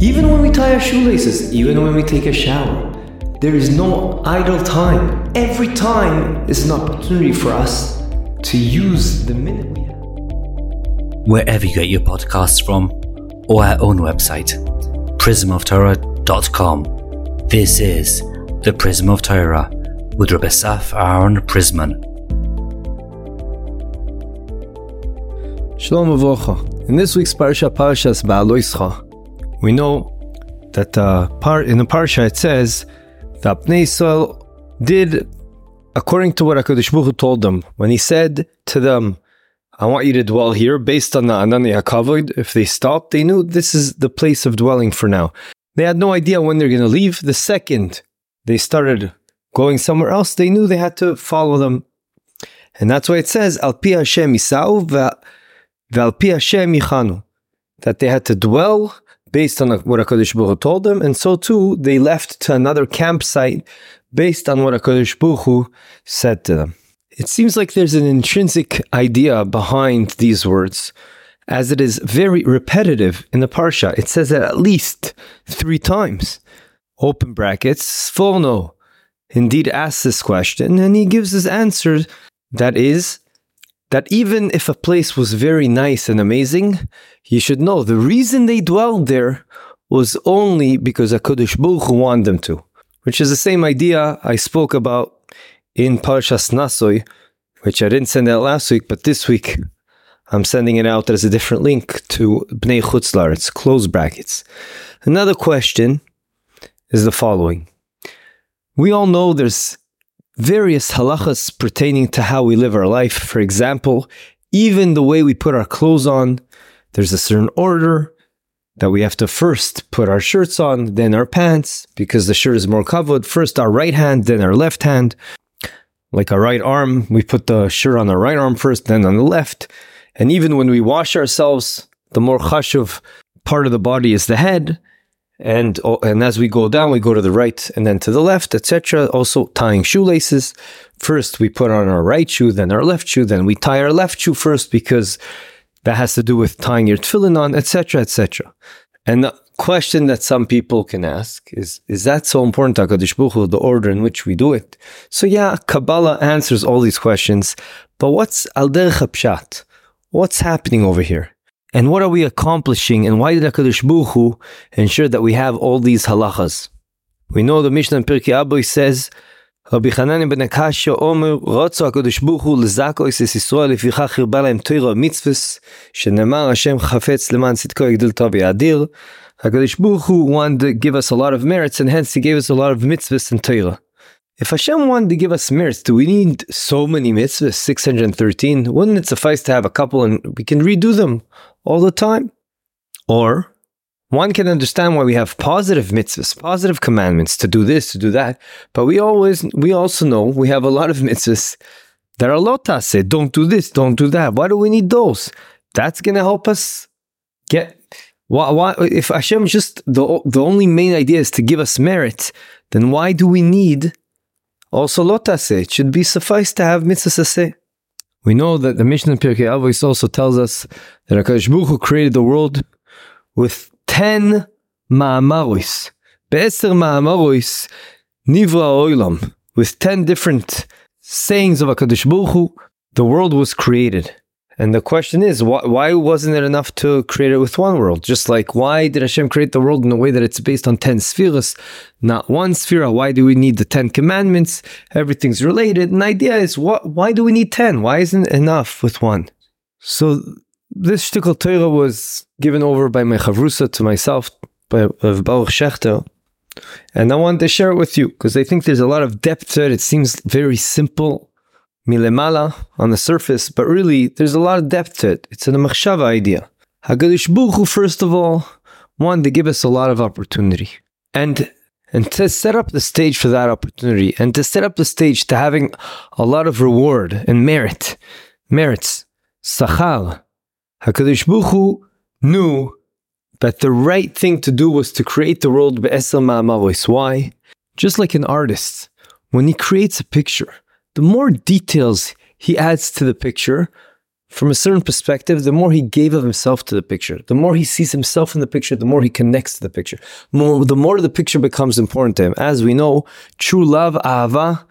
Even when we tie our shoelaces, even when we take a shower, there is no idle time. Every time is an opportunity for us to use the minute we have. Wherever you get your podcasts from, or our own website, prismoftorah.com. This is the Prism of Torah with Rabbi Saf Aaron Prisman. Shalom Avocha. In this week's Parsha, Parshas Ba'aloischa, we know that uh, in the Parsha it says that Bnei Yisrael did according to what HaKadosh Baruch Hu told them. When he said to them, I want you to dwell here, based on the Anani HaKavod, if they stopped, they knew this is the place of dwelling for now. They had no idea when they're going to leave. The second they started going somewhere else, they knew they had to follow them. And that's why it says, Al pi Hashem Isau Val pi Hashem Yichanu. That they had to dwell based on what HaKadosh Baruch Hu told them, and so too they left to another campsite based on what HaKadosh Baruch Hu said to them. It seems like there's an intrinsic idea behind these words, as it is very repetitive in the Parsha. It says it at least three times. Open brackets, Sforno indeed asks this question, and he gives his answer that is, that even if a place was very nice and amazing, you should know the reason they dwelled there was only because HaKadosh Baruch Hu wanted them to, which is the same idea I spoke about in Parshas Nasoy, which I didn't send out last week, but this week I'm sending it out as a different link to Bnei Chutzlar. It's close brackets. Another question is the following. We all know there's various halachas pertaining to how we live our life. For example, even the way we put our clothes on, there's a certain order that we have to first put our shirts on, then our pants, because the shirt is more covered. First our right hand, then our left hand. Like our right arm, we put the shirt on our right arm first, then on the left. And even when we wash ourselves, the more chashuv part of the body is the head and oh, and as we go down we go to the right and then to the left etc also tying shoelaces. First we put on our right shoe then our left shoe then we tie our left shoe first because that has to do with tying your tefillin on etc etc and the question that some people can ask is is that so important HaKadosh Baruch Hu, the order in which we do it? So yeah Kabbalah answers all these questions but what's al derech what's happening over here and what are we accomplishing? And why did HaKadosh Baruch Hu ensure that we have all these halachas? We know the Mishnah in Pirkei Avos says, רבי חנניה בן הקשיא אומר, רצו הקדוש ברוך הוא לזעקו את ישראל, לפיכך הרבה להם תוירה מצווס, שנאמר השם חפץ למען צדקו יגדיל טוב ויאדיר. הקדוש ברוך הוא wanted to give us a lot of merits, and hence he gave us a lot of mitzvahs and Torah. If Hashem wanted to give us merits, do we need so many mitzvahs, 613? Wouldn't it suffice to have a couple and we can redo them all the time? Or one can understand why we have positive mitzvahs, positive commandments to do this, to do that, but we always, we also know we have a lot of mitzvahs that are lotase, don't do this, don't do that. Why do we need those? That's to help us get why, why, if Hashem just the the only main idea is to give us merit, then why do we need also lotase. It should be suffice to have mitzvah We know that the Mishnah Pirkei Avos also tells us that HaKadosh Baruch Hu created the world with 10 ma'amaros. Be'eser ma'amaros nivra oilam. With 10 different sayings of HaKadosh Baruch Hu, the world was created. And the question is, why, why, wasn't it enough to create it with one world? Just like, why did Hashem create the world in a way that it's based on 10 spheres, not one sphere? Why do we need the 10 commandments? Everything's related. And the idea is, why do we need 10? Why isn't enough with one? So this shtickle Torah was given over by my chavrusa to myself, by of Baruch Shechter. And I wanted to share it with you because I think there's a lot of depth to it. It seems very simple milemala on the surface, but really there's a lot of depth to it. It's an machshava idea. HaKadosh Baruch Hu, first of all, wanted to give us a lot of opportunity. And and to set up the stage for that opportunity and to set up the stage to having a lot of reward and merit, merits, sachar, HaKadosh Baruch Hu knew that the right thing to do was to create the world be'eser ma'amaros. Why? Just like an artist, when he creates a picture, the more details he adds to the picture, from a certain perspective, the more he gave of himself to the picture. The more he sees himself in the picture, the more he connects to the picture. More, the more the picture becomes important to him. As we know, true love, ahava,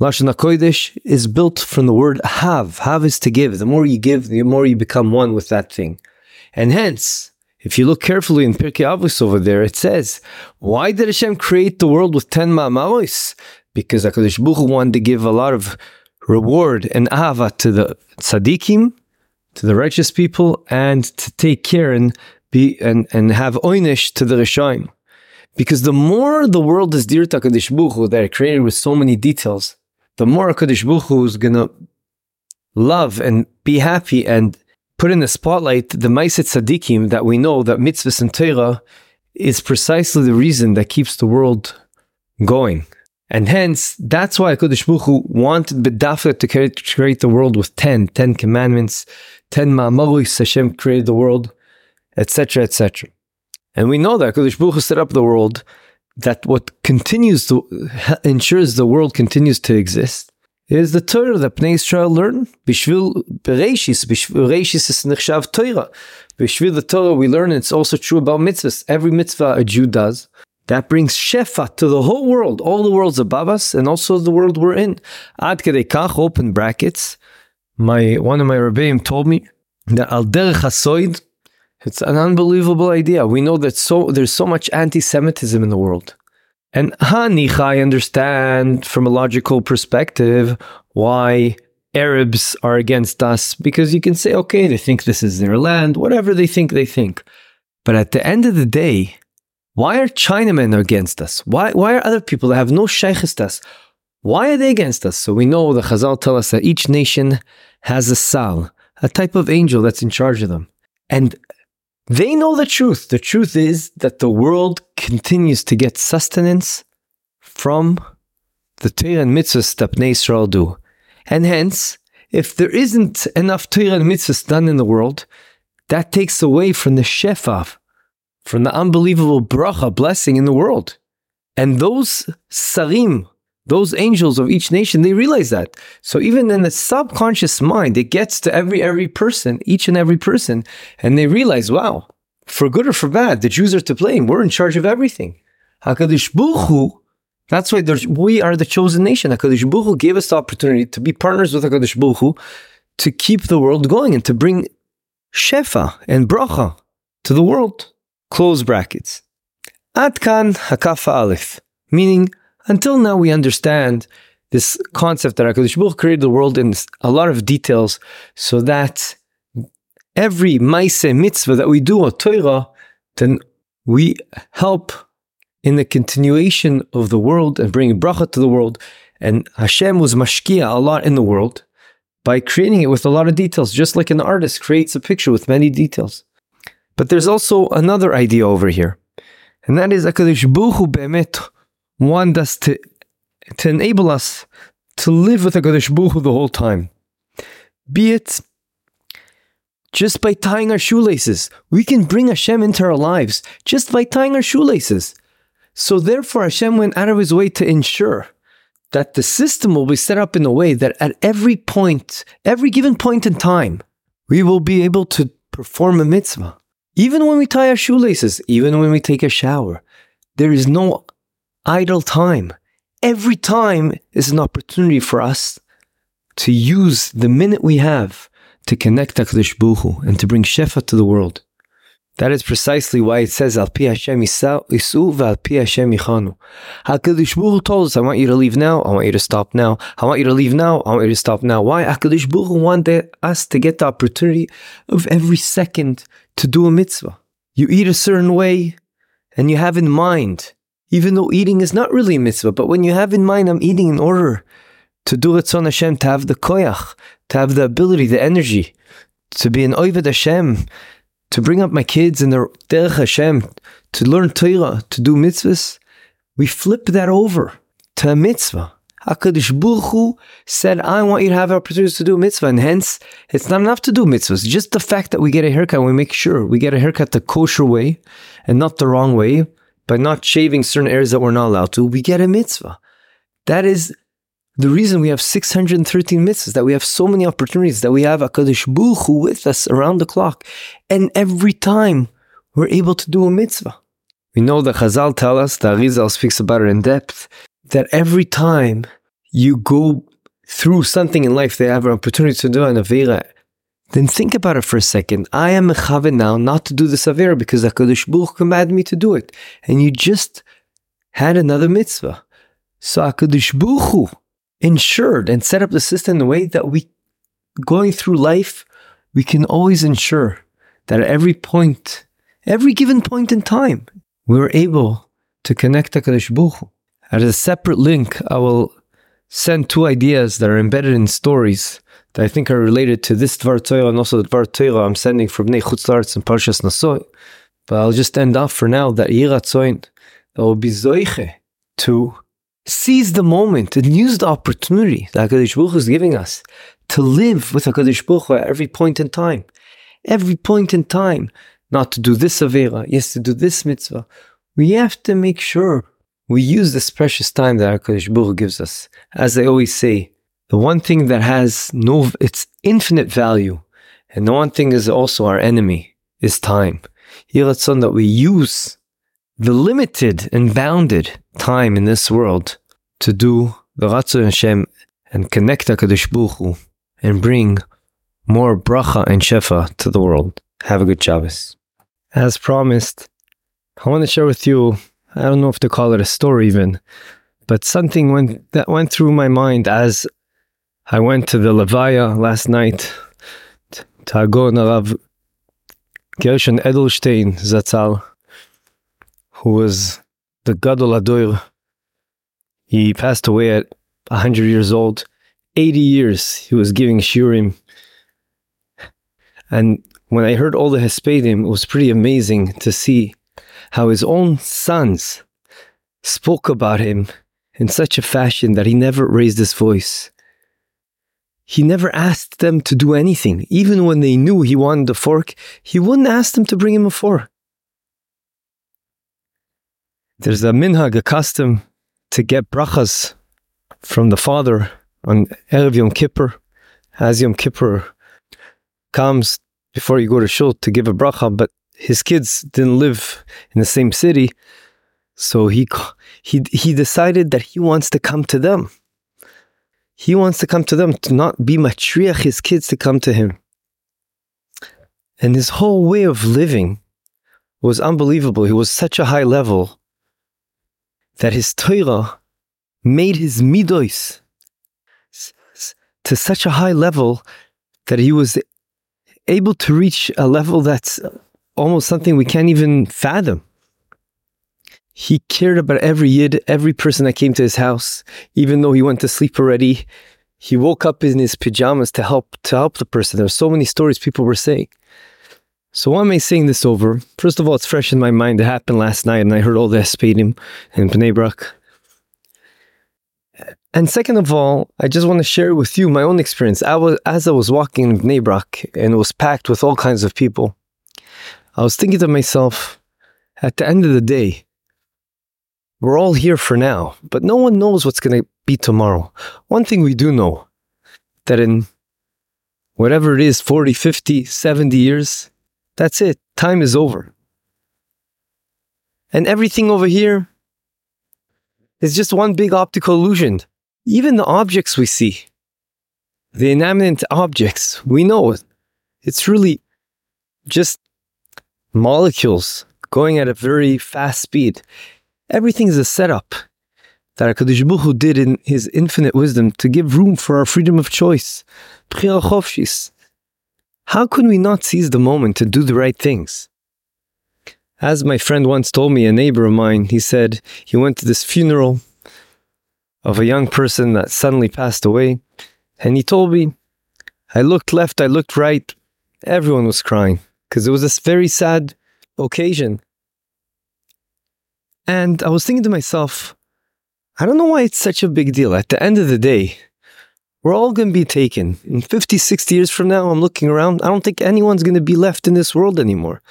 Lashon HaKodesh is built from the word have. Have is to give. The more you give, the more you become one with that thing. And hence, if you look carefully in Pirkei Avos over there, it says, why did Hashem create the world with 10 ma'amaros? Because HaKadosh Baruch Hu wanted to give a lot of reward and ahava to the tzaddikim, to the righteous people, and to take care and be and, and have oinish to the rishaim. Because the more the world is dear to HaKadosh Baruch Hu, that are created with so many details, the more HaKadosh Baruch Hu is going to love and be happy and put in the spotlight the Maiset Tzaddikim that we know that mitzvahs and Torah is precisely the reason that keeps the world going. And hence, that's why HaKadosh Baruch wanted B'dafka to create the world with 10, 10 commandments, 10 ma'amaros Hashem created the world, etc., etc. And we know that HaKadosh Baruch set up the world that what continues to ensures the world continues to exist is the Torah that Bnei Israel learn. Bishvil Bereshis, Bereshis is nechshav Torah. Bishvil the Torah we learn it's also true about mitzvahs. Every mitzvah a Jew does. That brings shefa to the whole world, all the worlds above us, and also the world we're in. Ad kach, open brackets. My one of my rebbeim told me that al derech hasoid, it's an unbelievable idea. We know that so there's so much anti-Semitism in the world. And Hanich, I understand from a logical perspective why Arabs are against us because you can say, okay, they think this is their land, whatever they think, they think. But at the end of the day, why are Chinamen against us? Why, why are other people that have no shaykhis to us? Why are they against us? So we know the Chazal tell us that each nation has a sal, a type of angel that's in charge of them. And they know the truth. The truth is that the world continues to get sustenance from the Torah and mitzvahs that Bnei Israel do. And hence, if there isn't enough Torah and mitzvahs done in the world, that takes away from the shefav, from the unbelievable bracha, blessing in the world. And those sarim, those angels of each nation, they realize that. So even in the subconscious mind, it gets to every every person, each and every person, and they realize, wow, for good or for bad, the Jews are to blame. We're in charge of everything. Hakadosh Baruch Hu, that's why we are the chosen nation. Hakadosh Baruch Hu gave us the opportunity to be partners with Hakadosh Baruch Hu to keep the world going and to bring shefa and bracha to the world. Close brackets. Atkan hakafa aleph, meaning until now, we understand this concept that HaKadosh Baruch created the world in a lot of details so that every maise mitzvah that we do, a Torah, then we help in the continuation of the world and bringing bracha to the world. And Hashem was mashkia a lot in the world by creating it with a lot of details, just like an artist creates a picture with many details. But there's also another idea over here, and that is HaKadosh Baruch Hu be'emet want us to, to enable us to live with HaKadosh Baruch Hu the whole time. Be it just by tying our shoelaces. We can bring Hashem into our lives just by tying our shoelaces. So therefore Hashem went out of his way to ensure that the system will be set up in a way that at every point, every given point in time, we will be able to perform a mitzvah. Even when we tie our shoelaces, even when we take a shower, there is no idle time. Every time is an opportunity for us to use the minute we have to connect HaKadosh Baruch Hu and to bring Shefa to the world. That is precisely why it says, Al Pi Hashem Isu Val Pi Hashem Yichanu. HaKadosh Baruch told us, I want you to leave now, I want you to stop now, I want you to leave now, I want you to stop now. Why? HaKadosh Baruch wanted us to get the opportunity of every second to do a mitzvah. You eat a certain way, and you have in mind even though eating is not really a mitzvah, but when you have in mind, I'm eating in order to do Ratzon Hashem, to have the koyach, to have the ability, the energy, to be an Oived Hashem, to bring up my kids in the Derech Hashem, to learn Torah, to do mitzvahs, we flip that over to a mitzvah. HaKadosh Baruch Hu said, I want you to have opportunities to do mitzvah. And hence, it's not enough to do mitzvahs. Just the fact that we get a haircut, we make sure we get a haircut the kosher way and not the wrong way by not shaving certain areas that we're not allowed to, we get a mitzvah. That is the reason we have 613 mitzvahs, that we have so many opportunities, that we have HaKadosh Baruch Hu with us around the clock. And every time we're able to do a mitzvah. We know that Chazal tell us, that Rizal speaks about it in depth, that every time you go through something in life, they have an opportunity to do an Avera, then think about it for a second. I am mechaven now not to do this Avera because HaKadosh Baruch commanded me to do it. And you just had another mitzvah. So HaKadosh Baruch Hu ensured and set up the system in a way that we, going through life, we can always ensure that at every point, every given point in time, we're able to connect to Kadosh Baruch Hu. As a separate link, I will send two ideas that are embedded in stories that I think are related to this Dvar Torah and also the Dvar Torah I'm sending from Nei and Parshas Nasoy. But I'll just end off for now that Yiratzoin, that will be Zoiche to seize the moment and use the opportunity that HaKadosh Baruch Hu is giving us to live with HaKadosh Baruch Hu at every point in time. Every point in time, not to do this Avera, yes, to do this mitzvah. We have to make sure we use this precious time that HaKadosh Baruch gives us. As I always say, the one thing that has no, it's infinite value, and the one thing is also our enemy, is time. Yiratzon that we use the limited and bounded time in this world to do the Ratzon Hashem and connect HaKadosh Baruch Hu and bring more bracha and shefa to the world. Have a good Shabbos. As promised, I want to share with you, I don't know if to call it a story even, but something went, that went through my mind as I went to the Levaya last night to Agon Rav Gershon Edelstein Zatzal who was the Gadol Adoir. He passed away at 100 years old. 80 years he was giving shiurim. And when I heard all the Hespedim, it was pretty amazing to see how his own sons spoke about him in such a fashion that he never raised his voice. He never asked them to do anything. Even when they knew he wanted a fork, he wouldn't ask them to bring him a fork. There's a minhag, a custom to get brachas from the father on Erev Yom Kippur. As Yom Kippur comes before you go to shul to give a bracha, but his kids didn't live in the same city, so he he he decided that he wants to come to them. He wants to come to them to not be matriach his kids to come to him. And his whole way of living was unbelievable. He was such a high level that his Torah made his midos to such a high level that he was able to reach a level that's almost something we can't even fathom. He cared about every yid, every person that came to his house, even though he went to sleep already. He woke up in his pajamas to help to help the person. There were so many stories people were saying. So why am I saying this over? First of all, it's fresh in my mind. It happened last night, and I heard all the Hespedim in Bnei Brak. And second of all, I just want to share with you my own experience. I was, as I was walking in Bnei and it was packed with all kinds of people, I was thinking to myself, at the end of the day, we're all here for now, but no one knows what's going to be tomorrow. One thing we do know, that in whatever it is, 40, 50, 70 years, that's it. Time is over. And everything over here is just one big optical illusion. Even the objects we see, the inanimate objects, we know it. It's really just molecules going at a very fast speed. Everything is a setup that HaKadosh Baruch Hu did in His infinite wisdom to give room for our freedom of choice. How could we not seize the moment to do the right things? As my friend once told me, a neighbor of mine, he said he went to this funeral of a young person that suddenly passed away, and he told me, I looked left, I looked right, everyone was crying because it was this very sad occasion. And I was thinking to myself, I don't know why it's such a big deal. At the end of the day, we're all going to be taken. In 50, 60 years from now, I'm looking around. I don't think anyone's going to be left in this world anymore.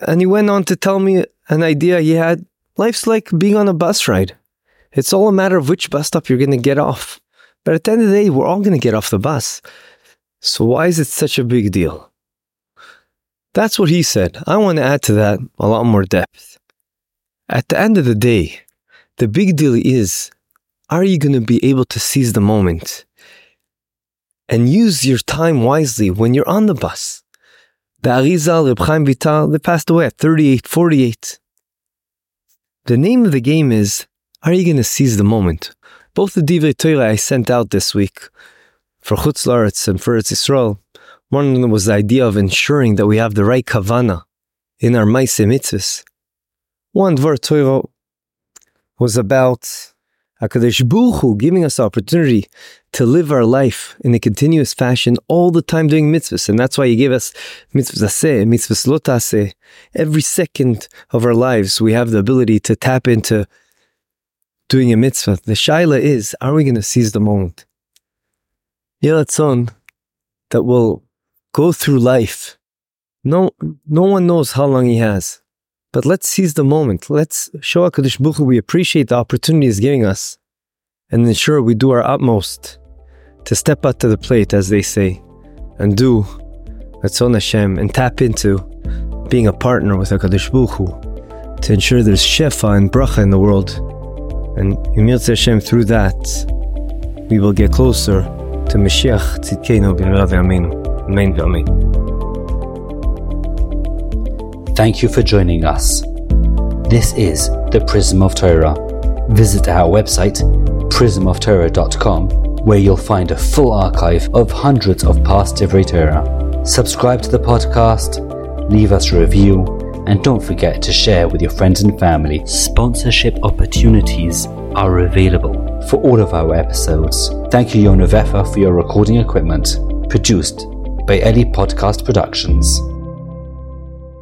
And he went on to tell me an idea he had. Life's like being on a bus ride. It's all a matter of which bus stop you're going to get off. But at the end of the day, we're all going to get off the bus. So why is it such a big deal? That's what he said. I want to add to that a lot more depth. At the end of the day, the big deal is are you going to be able to seize the moment and use your time wisely when you're on the bus? The Arizal, Reb Chaim Vital, they passed away at 38, 48. The name of the game is are you going to seize the moment? Both the Divrei Torah I sent out this week for Chutz Laretz and for Eretz Yisrael, one of them was the idea of ensuring that we have the right kavana in our Maise mitzvahs. One Dvar Torah was about HaKadosh Baruch Hu giving us the opportunity to live our life in a continuous fashion all the time doing mitzvahs. And that's why He gave us mitzvahs aseh, mitzvahs. Every second of our lives, we have the ability to tap into doing a mitzvah. The shaila is, are we going to seize the moment? Yelatzon that will go through life. No, no one knows how long he has. But let's seize the moment. Let's show HaKadosh Baruch we appreciate the opportunity he's giving us and ensure we do our utmost to step up to the plate, as they say, and do Ratzon Hashem and tap into being a partner with HaKadosh Baruch to ensure there's Shefa and Bracha in the world. And Yimir Hashem, through that, we will get closer to Mashiach Tzidkeinu B'Rav Yameinu. Amen v'Amen. Thank you for joining us. This is the Prism of Torah. Visit our website, prismoftorah.com, where you'll find a full archive of hundreds of past Divrei Torah. Subscribe to the podcast, leave us a review, and don't forget to share with your friends and family. Sponsorship opportunities are available for all of our episodes. Thank you, Yona Vefa, for your recording equipment. Produced by Ellie Podcast Productions.